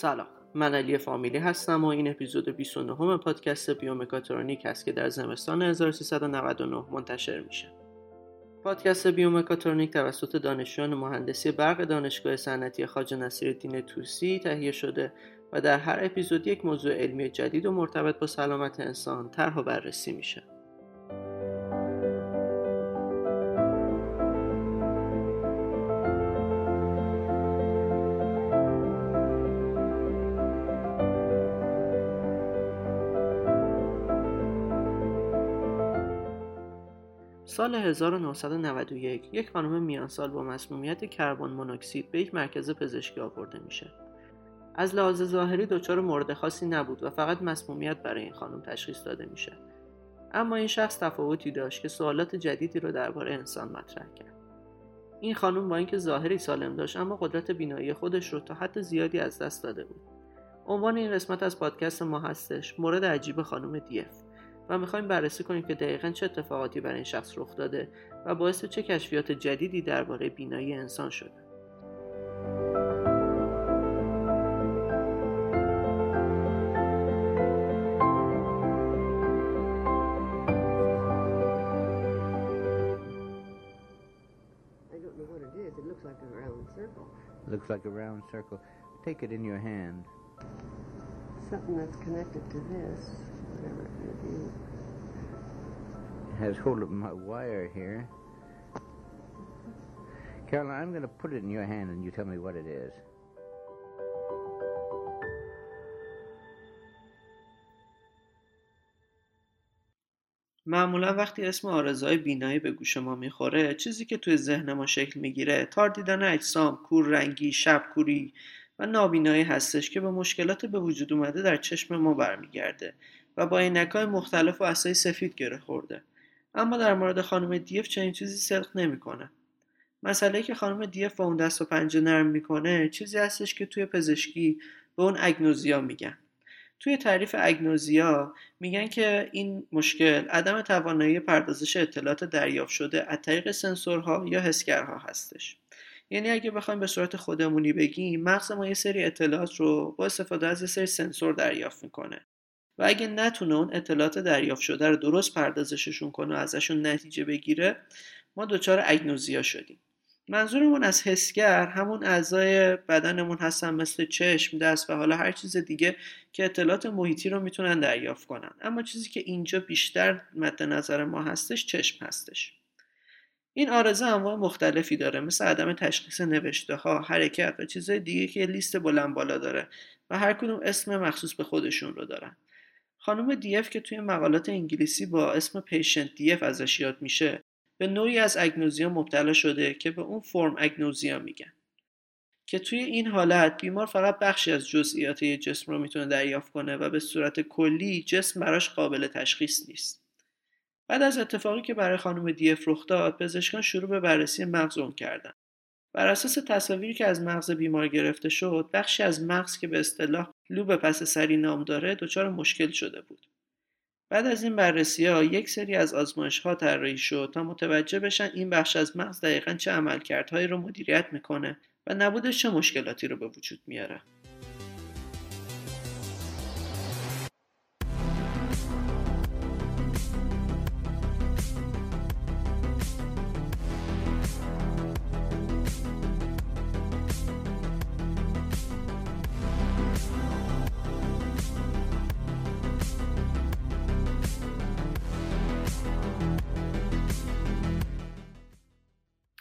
سلام من علی فامیلی هستم و این اپیزود 29 پادکست بیومکاترونیک است که در زمستان 1399 منتشر میشه. پادکست بیومکاترونیک توسط دانشجویان مهندسی برق دانشگاه صنعتی خواجه نصیرالدین توسی تهیه شده و در هر اپیزود یک موضوع علمی جدید و مرتبط با سلامت انسان طرح و بررسی میشه. سال 1991 یک خانم میانسال با مسمومیت کربن مونوکسید به یک مرکز پزشکی آورده میشه. از لحاظ ظاهری دچار مورد خاصی نبود و فقط مسمومیت برای این خانم تشخیص داده میشه. اما این شخص تفاوتی داشت که سوالات جدیدی رو درباره انسان مطرح کرد. این خانم با اینکه ظاهری سالم داشت اما قدرت بینایی خودش رو تا حد زیادی از دست داده بود. عنوان این قسمت از پادکست ما هستش مورد عجیب خانم دیف. و می‌خوایم بررسی کنیم که دقیقا چه اتفاقاتی برای این شخص رخ داده و باعث چه کشفیات جدیدی درباره بینایی انسان شده Looks like a round circle. Take it in your hand. Something that's connected to this. whatever it may be. It has hold of my wire here. Caroline, I'm going to put it in your hand and you tell me what it is. معمولا وقتی اسم آرزهای بینایی به گوش ما می‌خوره چیزی که توی ذهن ما شکل می‌گیره تار دیدن اجسام، کور رنگی، شبکوری و نابینایی هستش که به مشکلات به وجود اومده در چشم ما برمیگرده و با عینک‌های مختلف و عصای سفید گره خورده. اما در مورد خانم دیف چنین چیزی صدق نمی‌کنه. مسئله که خانم دیف با اون دست و پنجه نرم می‌کنه چیزی هستش که توی پزشکی به اون اگنوزیا میگن. توی تعریف اگنوزیا میگن که این مشکل عدم توانایی پردازش اطلاعات دریافت شده از طریق سنسورها یا حسگرها هستش. یعنی اگه بخوایم به صورت خودمونی بگیم مغز ما یه سری اطلاعات رو با استفاده از یه سری سنسور دریافت می‌کنه. و اگه نتونه اون اطلاعات دریافت شده رو درست پردازششون کنه و ازشون نتیجه بگیره ما دچار اگنوزیا شدیم. منظورمون از حسگر همون اعضای بدنمون هستن مثل چشم دست و حالا هر چیز دیگه که اطلاعات محیطی رو می‌تونن دریافت کنن. اما چیزی که اینجا بیشتر مد نظر ما هستش چشم هستش. این آرزه انواع مختلفی داره. مثل عدم تشخیص نوشته ها حرکت و چیزهای دیگه که لیست بلند بالا داره و هر کدوم اسم مخصوص به خودشون رو دارن. خانم دیف که توی مقالات انگلیسی با اسم پیشنت دیف ازش یاد میشه به نوعی از اگنوزیا مبتلا شده که به اون فرم اگنوزیا میگن. که توی این حالت بیمار فقط بخشی از جزئیات یه جسم رو می‌تونه دریافت کنه و به صورت کلی جسم براش قابل تشخیص نیست. بعد از اتفاقی که برای خانم دیف رخ داد پزشکان شروع به بررسی مغز اون کردن. بر اساس تصاویری که از مغز بیمار گرفته شد بخشی از مغز که به اصطلاح لوب پس سری نام داره دچار مشکل شده بود. بعد از این بررسی ها یک سری از آزمایش ها طراحی شد تا متوجه بشن این بخش از مغز دقیقا چه عملکردهایی رو مدیریت می‌کنه و نبودش چه مشکلاتی رو به وجود میاره.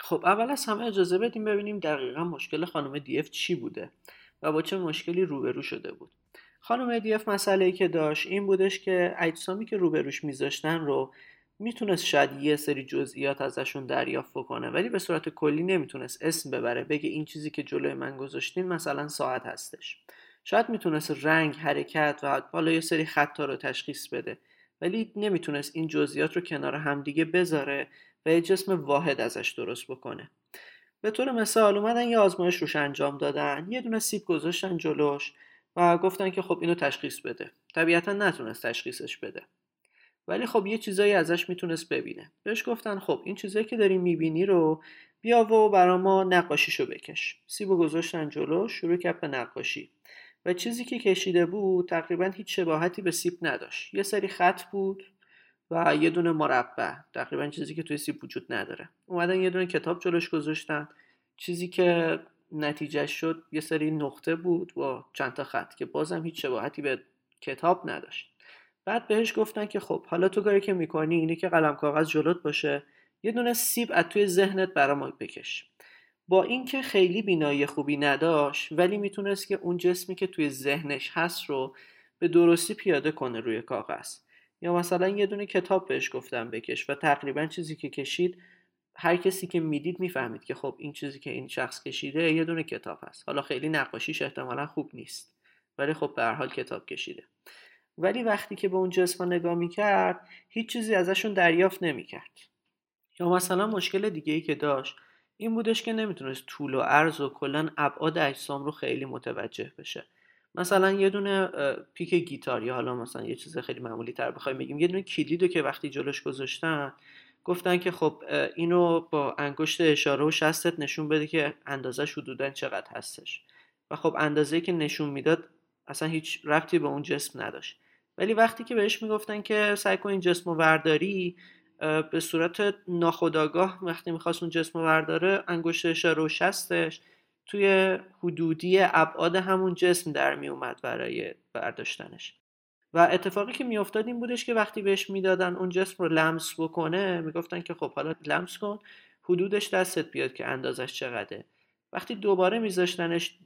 خب اول از همه اجازه بدیم ببینیم دقیقا مشکل خانم دیف چی بوده و با چه مشکلی روبرو شده بود. خانم دیف مسئله ای که داشت این بودش که اجسامی که روبروش میذاشتن رو می‌تونست شاید یه سری جزئیات ازشون دریافت بکنه ولی به صورت کلی نمی‌تونست اسم ببره بگه این چیزی که جلوی من گذاشتین مثلا ساعت هستش. شاید می‌تونست رنگ حرکت و حالا یه سری خطا رو تشخیص بده ولی نمی‌تونست این جزئیات رو کنار همدیگه بذاره و یه جسم واحد ازش درست بکنه. به طور مثال اومدن یه آزمایش روش انجام دادن یه دونه سیب گذاشتن جلوش و گفتن که خب اینو تشخیص بده. طبیعتا نتونست تشخیصش بده. ولی خب یه چیزایی ازش می‌تونست ببینه. بهش گفتن خب این چیزایی که داری می‌بینی رو بیا و برا ما نقاشیشو بکش. سیبو گذاشتن جلو شروع کرد به نقاشی. و چیزی که کشیده بود تقریبا هیچ شباهتی به سیب نداشت. یه سری خط بود و یه دونه مربع. تقریبا چیزی که توی سیب وجود نداره. اومدن یه دونه کتاب جلوش گذاشتن. چیزی که نتیجه شد یه سری نقطه بود با چند تا خط که بازم هیچ شباهتی به کتاب نداشت. بعد بهش گفتن که خب حالا تو کاری که می‌کنی اینه که قلم کاغذ جلوت باشه. یه دونه سیب از توی ذهنت برا ما بکش. با اینکه خیلی بینایی خوبی نداشت ولی می‌تونست که اون جسمی که توی ذهنش هست رو به درستی پیاده کنه روی کاغذ. یا مثلا یه دونه کتاب بهش گفتم بکش و تقریبا چیزی که کشید هر کسی که می‌دید می‌فهمید که خب این چیزی که این شخص کشیده یه دونه کتاب هست. حالا خیلی نقاشیش احتمالا خوب نیست ولی خب به هر حال کتاب کشیده. ولی وقتی که به اون جسم نگاه می‌کرد هیچ چیزی ازشون دریافت نمی‌کرد. یا مثلا مشکل دیگه ای که داشت این بودش که نمی‌تونست طول و عرض و کلا ابعاد اجسام رو خیلی متوجه بشه. مثلا یه دونه پیک گیتار یا حالا مثلا یه چیز خیلی معمولی تر بخوایم بگیم. یه دونه کلیدو که وقتی جلوش گذاشتن گفتن که خب اینو با انگشت اشاره و شستت نشون بده که اندازش حدودا چقدر هستش. و خب اندازه که نشون می‌داد اصلا هیچ ربطی به اون جسم نداشت. ولی وقتی که بهش می‌گفتن که سعی کن این جسم رو ورداری به صورت ناخداگاه وقتی می‌خواست اون جسم رو انگشت اشاره و شستش. توی حدودی ابعاد همون جسم در میومد برای برداشتنش. و اتفاقی که میافتاد این بودش که وقتی بهش می‌دادن اون جسم رو لمس بکنه می‌گفتن که خب حالا لمس کن حدودش دستت بیاد که اندازش چقدره. وقتی دوباره میذاشتنش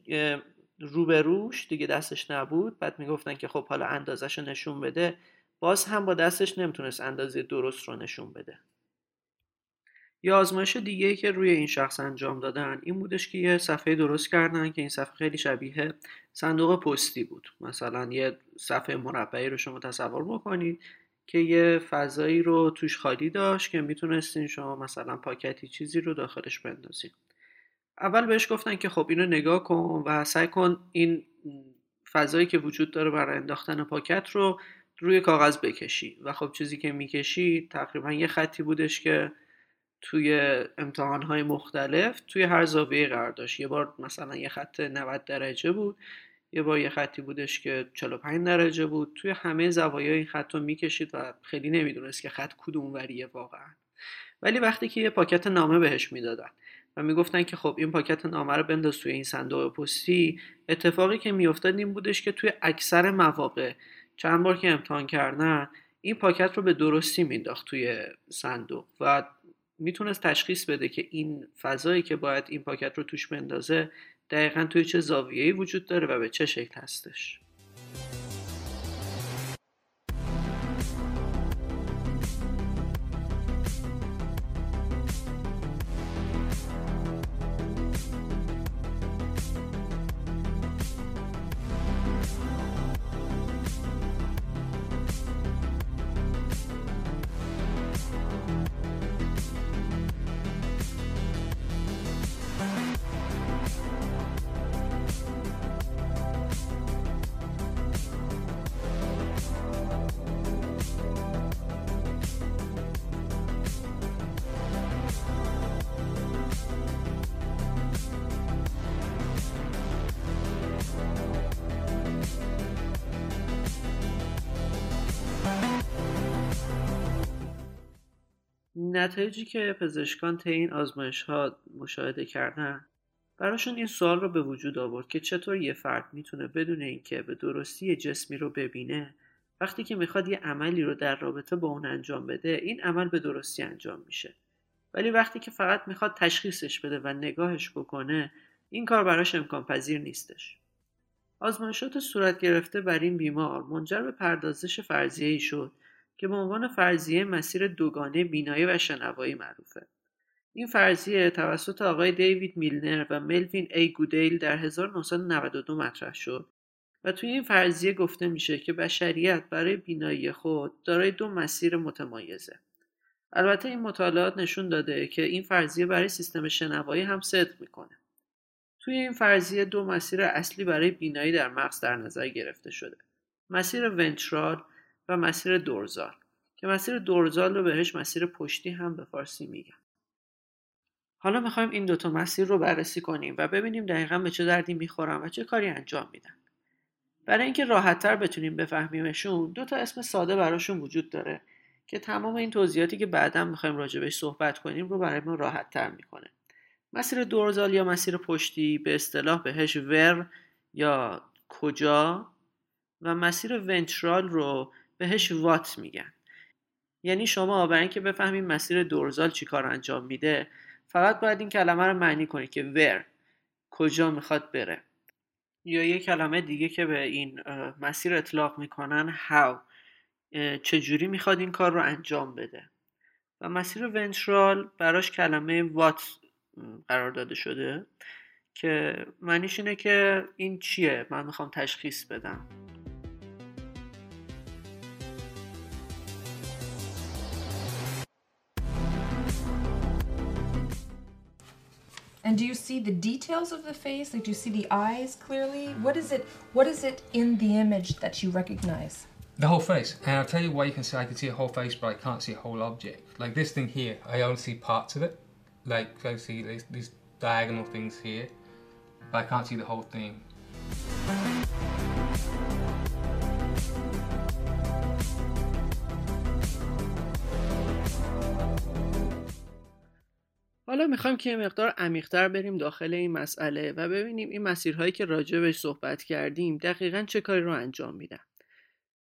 روبروش دیگه دستش نبود بعد می‌گفتن که خب حالا اندازش رو نشون بده باز هم با دستش نمی‌تونست اندازه درست رو نشون بده. یه آزمایش دیگه که روی این شخص انجام دادن این بودش که یه صفحه درست کردن که این صفحه خیلی شبیه صندوق پستی بود. مثلا یه صفحه مربعی رو شما تصور بکنید که یه فضایی رو توش خالی داشت که می‌تونستین شما مثلا پاکتی چیزی رو داخلش بندازید اول بهش گفتن که خب اینو نگاه کن و سعی کن این فضایی که وجود داره برای انداختن پاکت رو روی کاغذ بکشی. و خب چیزی که می‌کشی تقریبا یه خطی بودش که توی امتحانهای مختلف توی هر زاویه قرار داشت. یه بار مثلا یه خط 90 درجه بود یه بار یه خطی بودش که 45 درجه بود. توی همه زوایای این خط رو می‌کشید و خیلی نمی‌دونست که خط کدوم وریه واقعا. ولی وقتی که یه پاکت نامه بهش می‌دادن و می‌گفتن که خب این پاکت نامه رو بنداز توی این صندوق پستی اتفاقی که میافتاد این بودش که توی اکثر مواقع چند بار که امتحان کردن این پاکت رو به درستی مینداخت توی صندوق و می‌تونست تشخیص بده که این فضایی که باید این پاکت رو توش بندازه دقیقا توی چه زاویه‌ای وجود داره و به چه شکل هستش. نتایجی که پزشکان طی این آزمایش ها مشاهده کردن براشون این سوال رو به وجود آورد که چطور یه فرد می‌تونه بدون اینکه به درستی جسمی رو ببینه وقتی که می‌خواد یه عملی رو در رابطه با اون انجام بده این عمل به درستی انجام میشه. ولی وقتی که فقط می‌خواد تشخیصش بده و نگاهش بکنه این کار براش امکان پذیر نیستش. آزمایشات صورت گرفته بر این بیمار منجر به پردازش فرضیه ای شد که به عنوان فرضیه مسیر دوگانه بینایی و شنوایی معروفه. این فرضیه توسط آقای دیوید میلنر و ملوین ای گودیل در 1992 مطرح شد و توی این فرضیه گفته میشه که بشریت برای بینایی خود دارای دو مسیر متمایزه. البته این مطالعات نشون داده که این فرضیه برای سیستم شنوایی هم صدق می‌کنه. توی این فرضیه دو مسیر اصلی برای بینایی در مغز در نظر گرفته شده. مسیر ونترال و مسیر دورزال که مسیر دورزال رو بهش مسیر پشتی هم به فارسی میگن. حالا می‌خوایم این دوتا مسیر رو بررسی کنیم و ببینیم دقیقا به چه دردی می‌خورن و چه کاری انجام میدن. برای اینکه راحتتر بتونیم بفهمیمشون دو تا اسم ساده براشون وجود داره که تمام این توضیحاتی که بعدا می‌خوایم راجبش صحبت کنیم رو برای ما راحتتر می‌کنه. مسیر دورزال یا مسیر پشتی به اصطلاح بهش ور یا کجا و مسیر ونترال رو بهش وات میگن. یعنی شما برای اینکه بفهمید مسیر دورزال چی کار انجام میده فقط باید این کلمه رو معنی کنید که ور کجا می‌خواد بره. یا یه کلمه دیگه که به این مسیر اطلاق می‌کنن how چجوری می‌خواد این کار رو انجام بده. و مسیر ونترال براش کلمه وات قرار داده شده که معنیش اینه که این چیه؟ من می‌خوام تشخیص بدم. And do you see the details of the face? Like, do you see the eyes clearly? What is it? What is it in the image that you recognize? The whole face. And I'll tell you why you can see I can see a whole face, but I can't see a whole object. Like this thing here, I only see parts of it. Like I see these, these diagonal things here, but I can't see the whole thing. حالا می‌خوایم که یه مقدار عمیقتر بریم داخل این مسئله و ببینیم این مسیرهایی که راجع صحبت کردیم دقیقا چه کاری رو انجام میدن.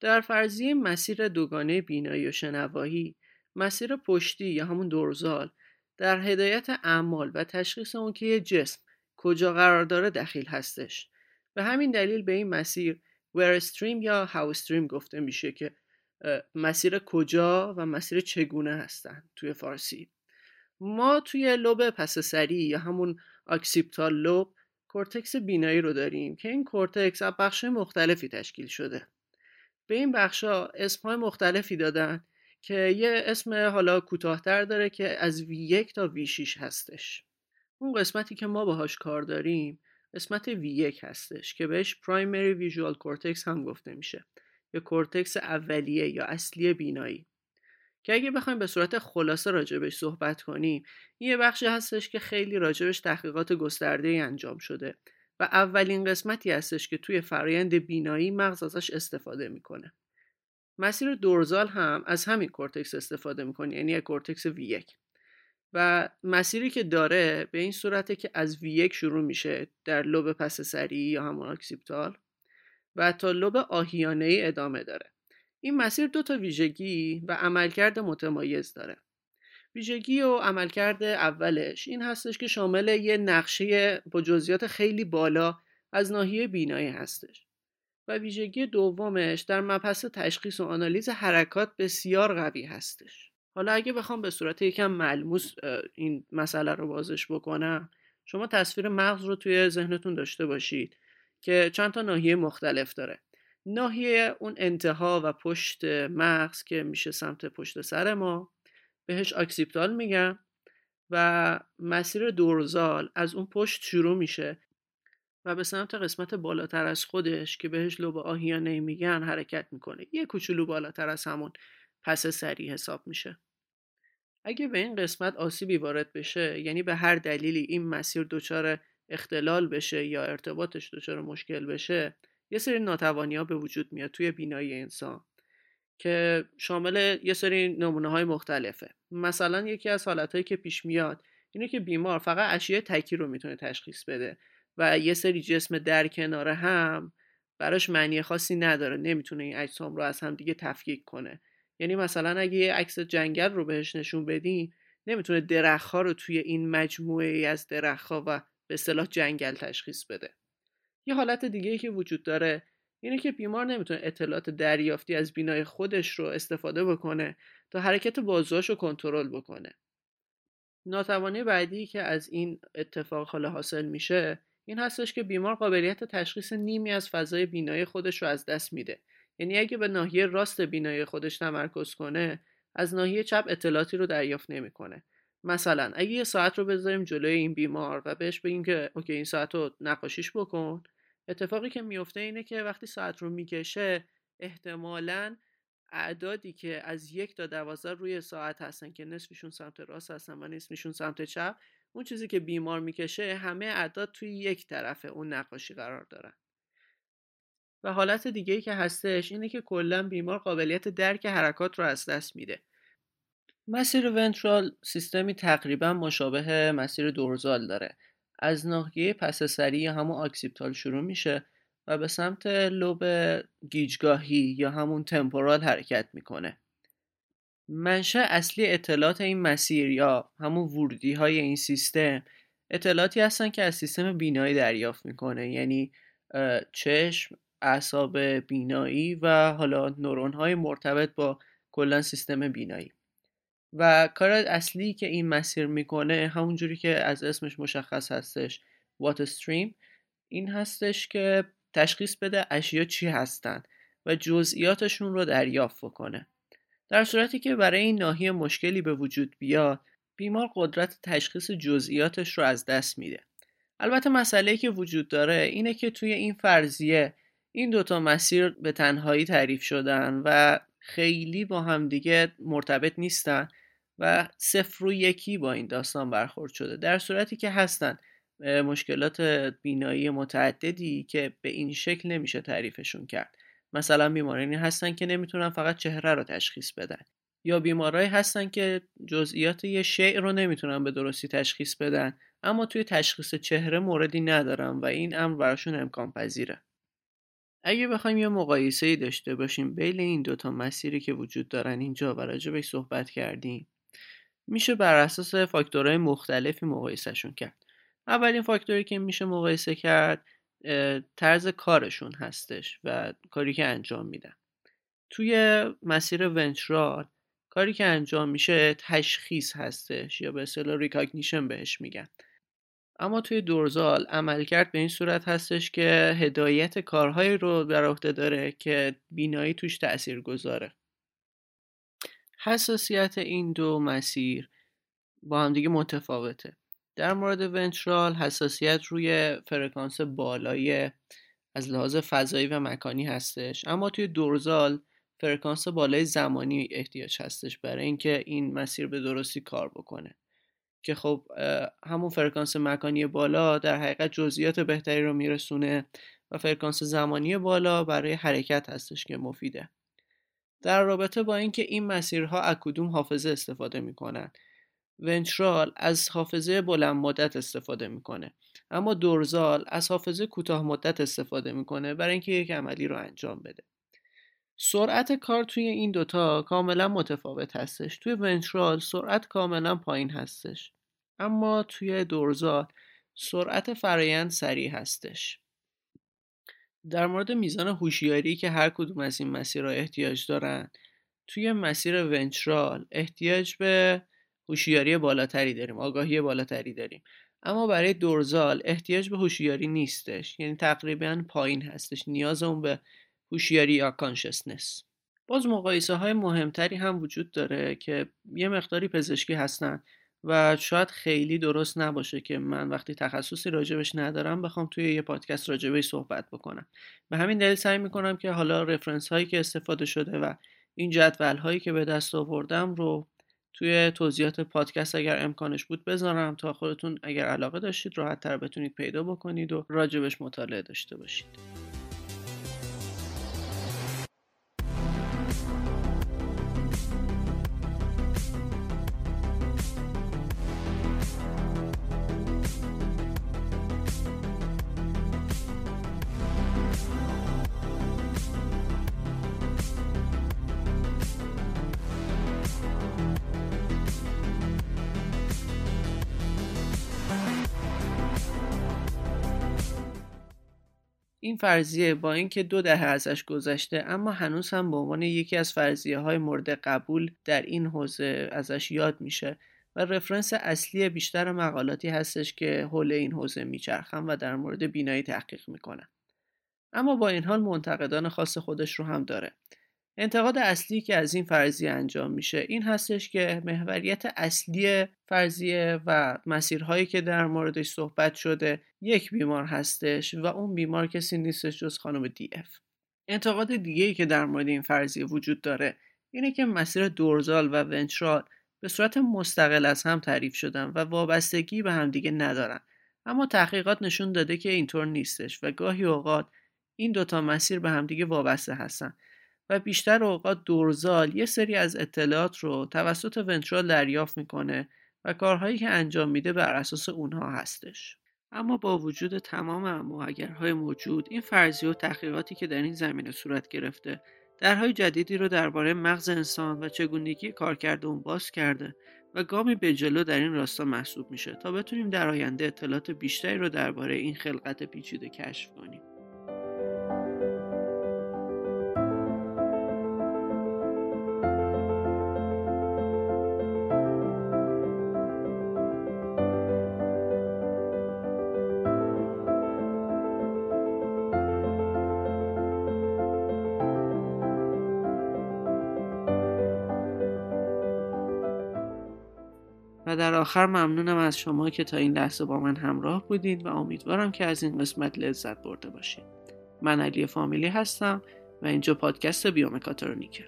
در فرضیه مسیر دوگانه بینایی و شنوایی مسیر پشتی یا همون dorsal در هدایت اعمال و تشخیص اون که یه جسم کجا قرار داره دخیل هستش به همین دلیل به این مسیر stream یا how stream گفته میشه که مسیر کجا و مسیر چگونه هستن توی فارسی ما توی لوب پس سری یا همون occipital لوب کورتکس بینایی رو داریم که این کورتکس از بخش مختلفی تشکیل شده. به این بخشا اسمهای مختلفی دادن که یه اسم حالا کوتاهتر داره که از V1 تا V6 هستش. اون قسمتی که ما باهاش کار داریم قسمت V1 هستش که بهش Primary Visual Cortex هم گفته میشه. یا کورتکس اولیه یا اصلی بینایی. که اگه بخوایم به صورت خلاصه راجبش صحبت کنیم یه بخشی هستش که خیلی راجبش تحقیقات گسترده انجام شده و اولین قسمتی هستش که توی فرایند بینایی مغز ازش استفاده می‌کنه. مسیر dorsal هم از همین کورتکس استفاده می‌کنه یعنی کورتکس V1 و مسیری که داره به این صورته که از V1 شروع میشه در لوب پس سری یا همون occipital و تا لوب آهیانه ای ادامه داره. این مسیر دو تا ویژگی و عملکرد متمایز داره. ویژگی و عملکرد اولش این هستش که شامل یه نقشه با جزئیات خیلی بالا از ناحیه بینایی هستش و ویژگی دومش در مبحث تشخیص و آنالیز حرکات بسیار قوی هستش. حالا اگه بخوام به صورت یکم ملموس این مسئله رو بازش بکنم شما تصویر مغز رو توی ذهنتون داشته باشید که چند تا ناحیه مختلف داره. ناحیه اون انتها و پشت مغز که میشه سمت پشت سر ما بهش occipital میگن و مسیر دورزال از اون پشت شروع میشه و به سمت قسمت بالاتر از خودش که بهش لوب آهیانه میگن حرکت می‌کنه. یه کوچولو بالاتر از همون پس سری حساب میشه. اگه به این قسمت آسیبی وارد بشه یعنی به هر دلیلی این مسیر دچار اختلال بشه یا ارتباطش دچار مشکل بشه یه سری ناتوانی ها به وجود میاد توی بینایی انسان که شامل یه سری نمونه های مختلفه. مثلا یکی از حالت که پیش میاد اینه که بیمار فقط اشیاء تکی رو می‌تونه تشخیص بده و یه سری جسم در کنار هم براش معنی خاصی نداره نمی‌تونه این اجسام رو از هم دیگه تفکیک کنه. یعنی مثلا اگه یه عکس جنگل رو بهش نشون بدین نمی‌تونه درختها رو توی این مجموعه ای از درختها و به اصطلاح جنگل تشخیص بده. یه حالت دیگه که وجود داره اینه که بیمار نمی‌تونه اطلاعات دریافتی از بینای خودش رو استفاده بکنه تا حرکت بازوهاش رو کنترل بکنه. ناتوانی بعدی که از این اتفاق حالا حاصل میشه این هستش که بیمار قابلیت تشخیص نیمی از فضای بینایی خودش رو از دست میده. یعنی اگه به ناحیه راست بینایی خودش تمرکز کنه از ناحیه چپ اطلاعاتی رو دریافت نمی‌کنه. مثلا اگه یه ساعت رو بذاریم جلوی این بیمار و بهش بگیم که اوکی این ساعت رو نقاشیش بکن اتفاقی که میفته اینه که وقتی ساعت رو می‌کشه احتمالا اعدادی که از یک تا دوازده روی ساعت هستن که نصفشون سمت راست هستن و نصفشون سمت چپ اون چیزی که بیمار می‌کشه همه اعداد توی یک طرف اون نقاشی قرار دارن. و حالت دیگه ای که هستش اینه که کلا بیمار قابلیت درک حرکات رو از دست میده. مسیر ونترال سیستمی تقریبا مشابه مسیر دورزال داره. از ناحیه پس سری یا همون آکسیپتال شروع میشه و به سمت لوب گیجگاهی یا همون تمپورال حرکت می‌کنه. منشأ اصلی اطلاعات این مسیر یا همون ورودی های این سیستم اطلاعاتی هستن که از سیستم بینایی دریافت می‌کنه یعنی چشم اعصاب بینایی و حالا نورون های مرتبط با کلا سیستم بینایی. و کار اصلی که این مسیر می‌کنه همونجوری که از اسمش مشخص هستش وات استریم این هستش که تشخیص بده اشیا چی هستن و جزئیاتشون رو دریافت بکنه. در صورتی که برای این ناحیه مشکلی به وجود بیاد بیمار قدرت تشخیص جزئیاتش رو از دست میده. البته مسئله که وجود داره اینه که توی این فرضیه این دوتا مسیر به تنهایی تعریف شدن و خیلی با همدیگه مرتبط نیستن و صفر و یکی با این داستان برخورد شده. در صورتی که هستن مشکلات بینایی متعددی که به این شکل نمیشه تعریفشون کرد. مثلا بیمارانی هستن که نمی‌تونن فقط چهره رو تشخیص بدن. یا بیمارایی هستن که جزئیات یه شیء رو نمی‌تونن به درستی تشخیص بدن اما توی تشخیص چهره موردی ندارن و این امر براشون امکان پذیره اگه بخوایم یه مقایسه ای داشته باشیم بین این دوتا مسیری که وجود دارن اینجا و راجبش صحبت کردیم میشه بر اساس فاکتورهای مختلفی مقایسهشون کرد. اولین فاکتوری که میشه مقایسه کرد طرز کارشون هستش و کاری که انجام میدن. توی مسیر ventral کاری که انجام میشه تشخیص هستش یا به اصطلاح recognition بهش میگن. اما توی dorsal عملکرد به این صورت هستش که هدایت کارهایی رو بر عهده داره که بینایی توش تأثیر گذاره. حساسیت این دو مسیر با همدیگه متفاوته. در مورد ventral حساسیت روی فرکانس بالای از لحاظ فضایی و مکانی هستش. اما توی dorsal فرکانس بالای زمانی احتیاج هستش برای اینکه این مسیر به درستی کار بکنه. که خب همون فرکانس مکانی بالا در حقیقت جزئیات بهتری رو میرسونه و فرکانس زمانی بالا برای حرکت هستش که مفیده. در رابطه با اینکه این مسیرها از کدوم حافظه استفاده می‌کنن ونترال از حافظه بلند مدت استفاده می‌کنه اما دورزال از حافظه کوتاه مدت استفاده می‌کنه برای اینکه یک عملی رو انجام بده. سرعت کار توی این دوتا کاملا متفاوت هستش. توی ونترال سرعت کاملا پایین هستش. اما توی دورزال سرعت فرایند سریع هستش. در مورد میزان هوشیاری که هر کدوم از این مسیرها احتیاج دارن توی مسیر ونترال احتیاج به هوشیاری بالاتری داریم آگاهی بالاتری داریم. اما برای دورزال احتیاج به هوشیاری نیستش. یعنی تقریبا پایین هستش. نیاز اون به هوشیاری یا کانشسنس باز مقایسه های مهمتری هم وجود داره که یه مقداری پزشکی هستن و شاید خیلی درست نباشه که من وقتی تخصصی راجبش ندارم بخوام توی یه پادکست راجبش صحبت بکنم. به همین دلیل سعی می‌کنم که حالا رفرنس هایی که استفاده شده و این جدول هایی که به دست آوردم رو توی توضیحات پادکست اگر امکانش بود بذارم تا خودتون اگر علاقه داشتید راحت تر بتونید پیدا بکنید و راجبش مطالعه داشته باشید. این فرضیه با اینکه دو دهه ازش گذشته اما هنوز هم به عنوان یکی از فرضیه های مورد قبول در این حوزه ازش یاد میشه و رفرنس اصلی بیشتر مقالاتی هستش که حول این حوزه میچرخن و در مورد بینایی تحقیق می‌کنن. اما با این حال منتقدان خاص خودش رو هم داره. انتقاد اصلی که از این فرضیه انجام میشه این هستش که محوریت اصلی فرضیه و مسیرهایی که در موردش صحبت شده یک بیمار هستش و اون بیمار کسی نیستش جز خانم دی اف انتقاد دیگه ای که در مورد این فرضیه وجود داره اینه که مسیر دورزال و ونترال به صورت مستقل از هم تعریف شدن و وابستگی به همدیگه ندارن. اما تحقیقات نشون داده که اینطور نیستش و گاهی اوقات این دوتا مسیر به همدیگه وابسته هستن. و بیشتر اوقات دورزال یه سری از اطلاعات رو توسط ونترال دریافت می‌کنه و کارهایی که انجام میده بر اساس اونها هستش. اما با وجود تمام اما اگرهای موجود این فرضیه و تحقیقاتی که در این زمینه صورت گرفته درهای جدیدی رو درباره مغز انسان و چگونگی کارکرد اون باز کرده و گامی به جلو در این راستا محسوب میشه تا بتونیم در آینده اطلاعات بیشتری رو درباره این خلقت پیچیده کشف کنیم. آخر ممنونم از شما که تا این لحظه با من همراه بودید و امیدوارم که از این قسمت لذت برده باشید من علی فامیلی هستم و اینجا پادکست بیومکاترونیکه.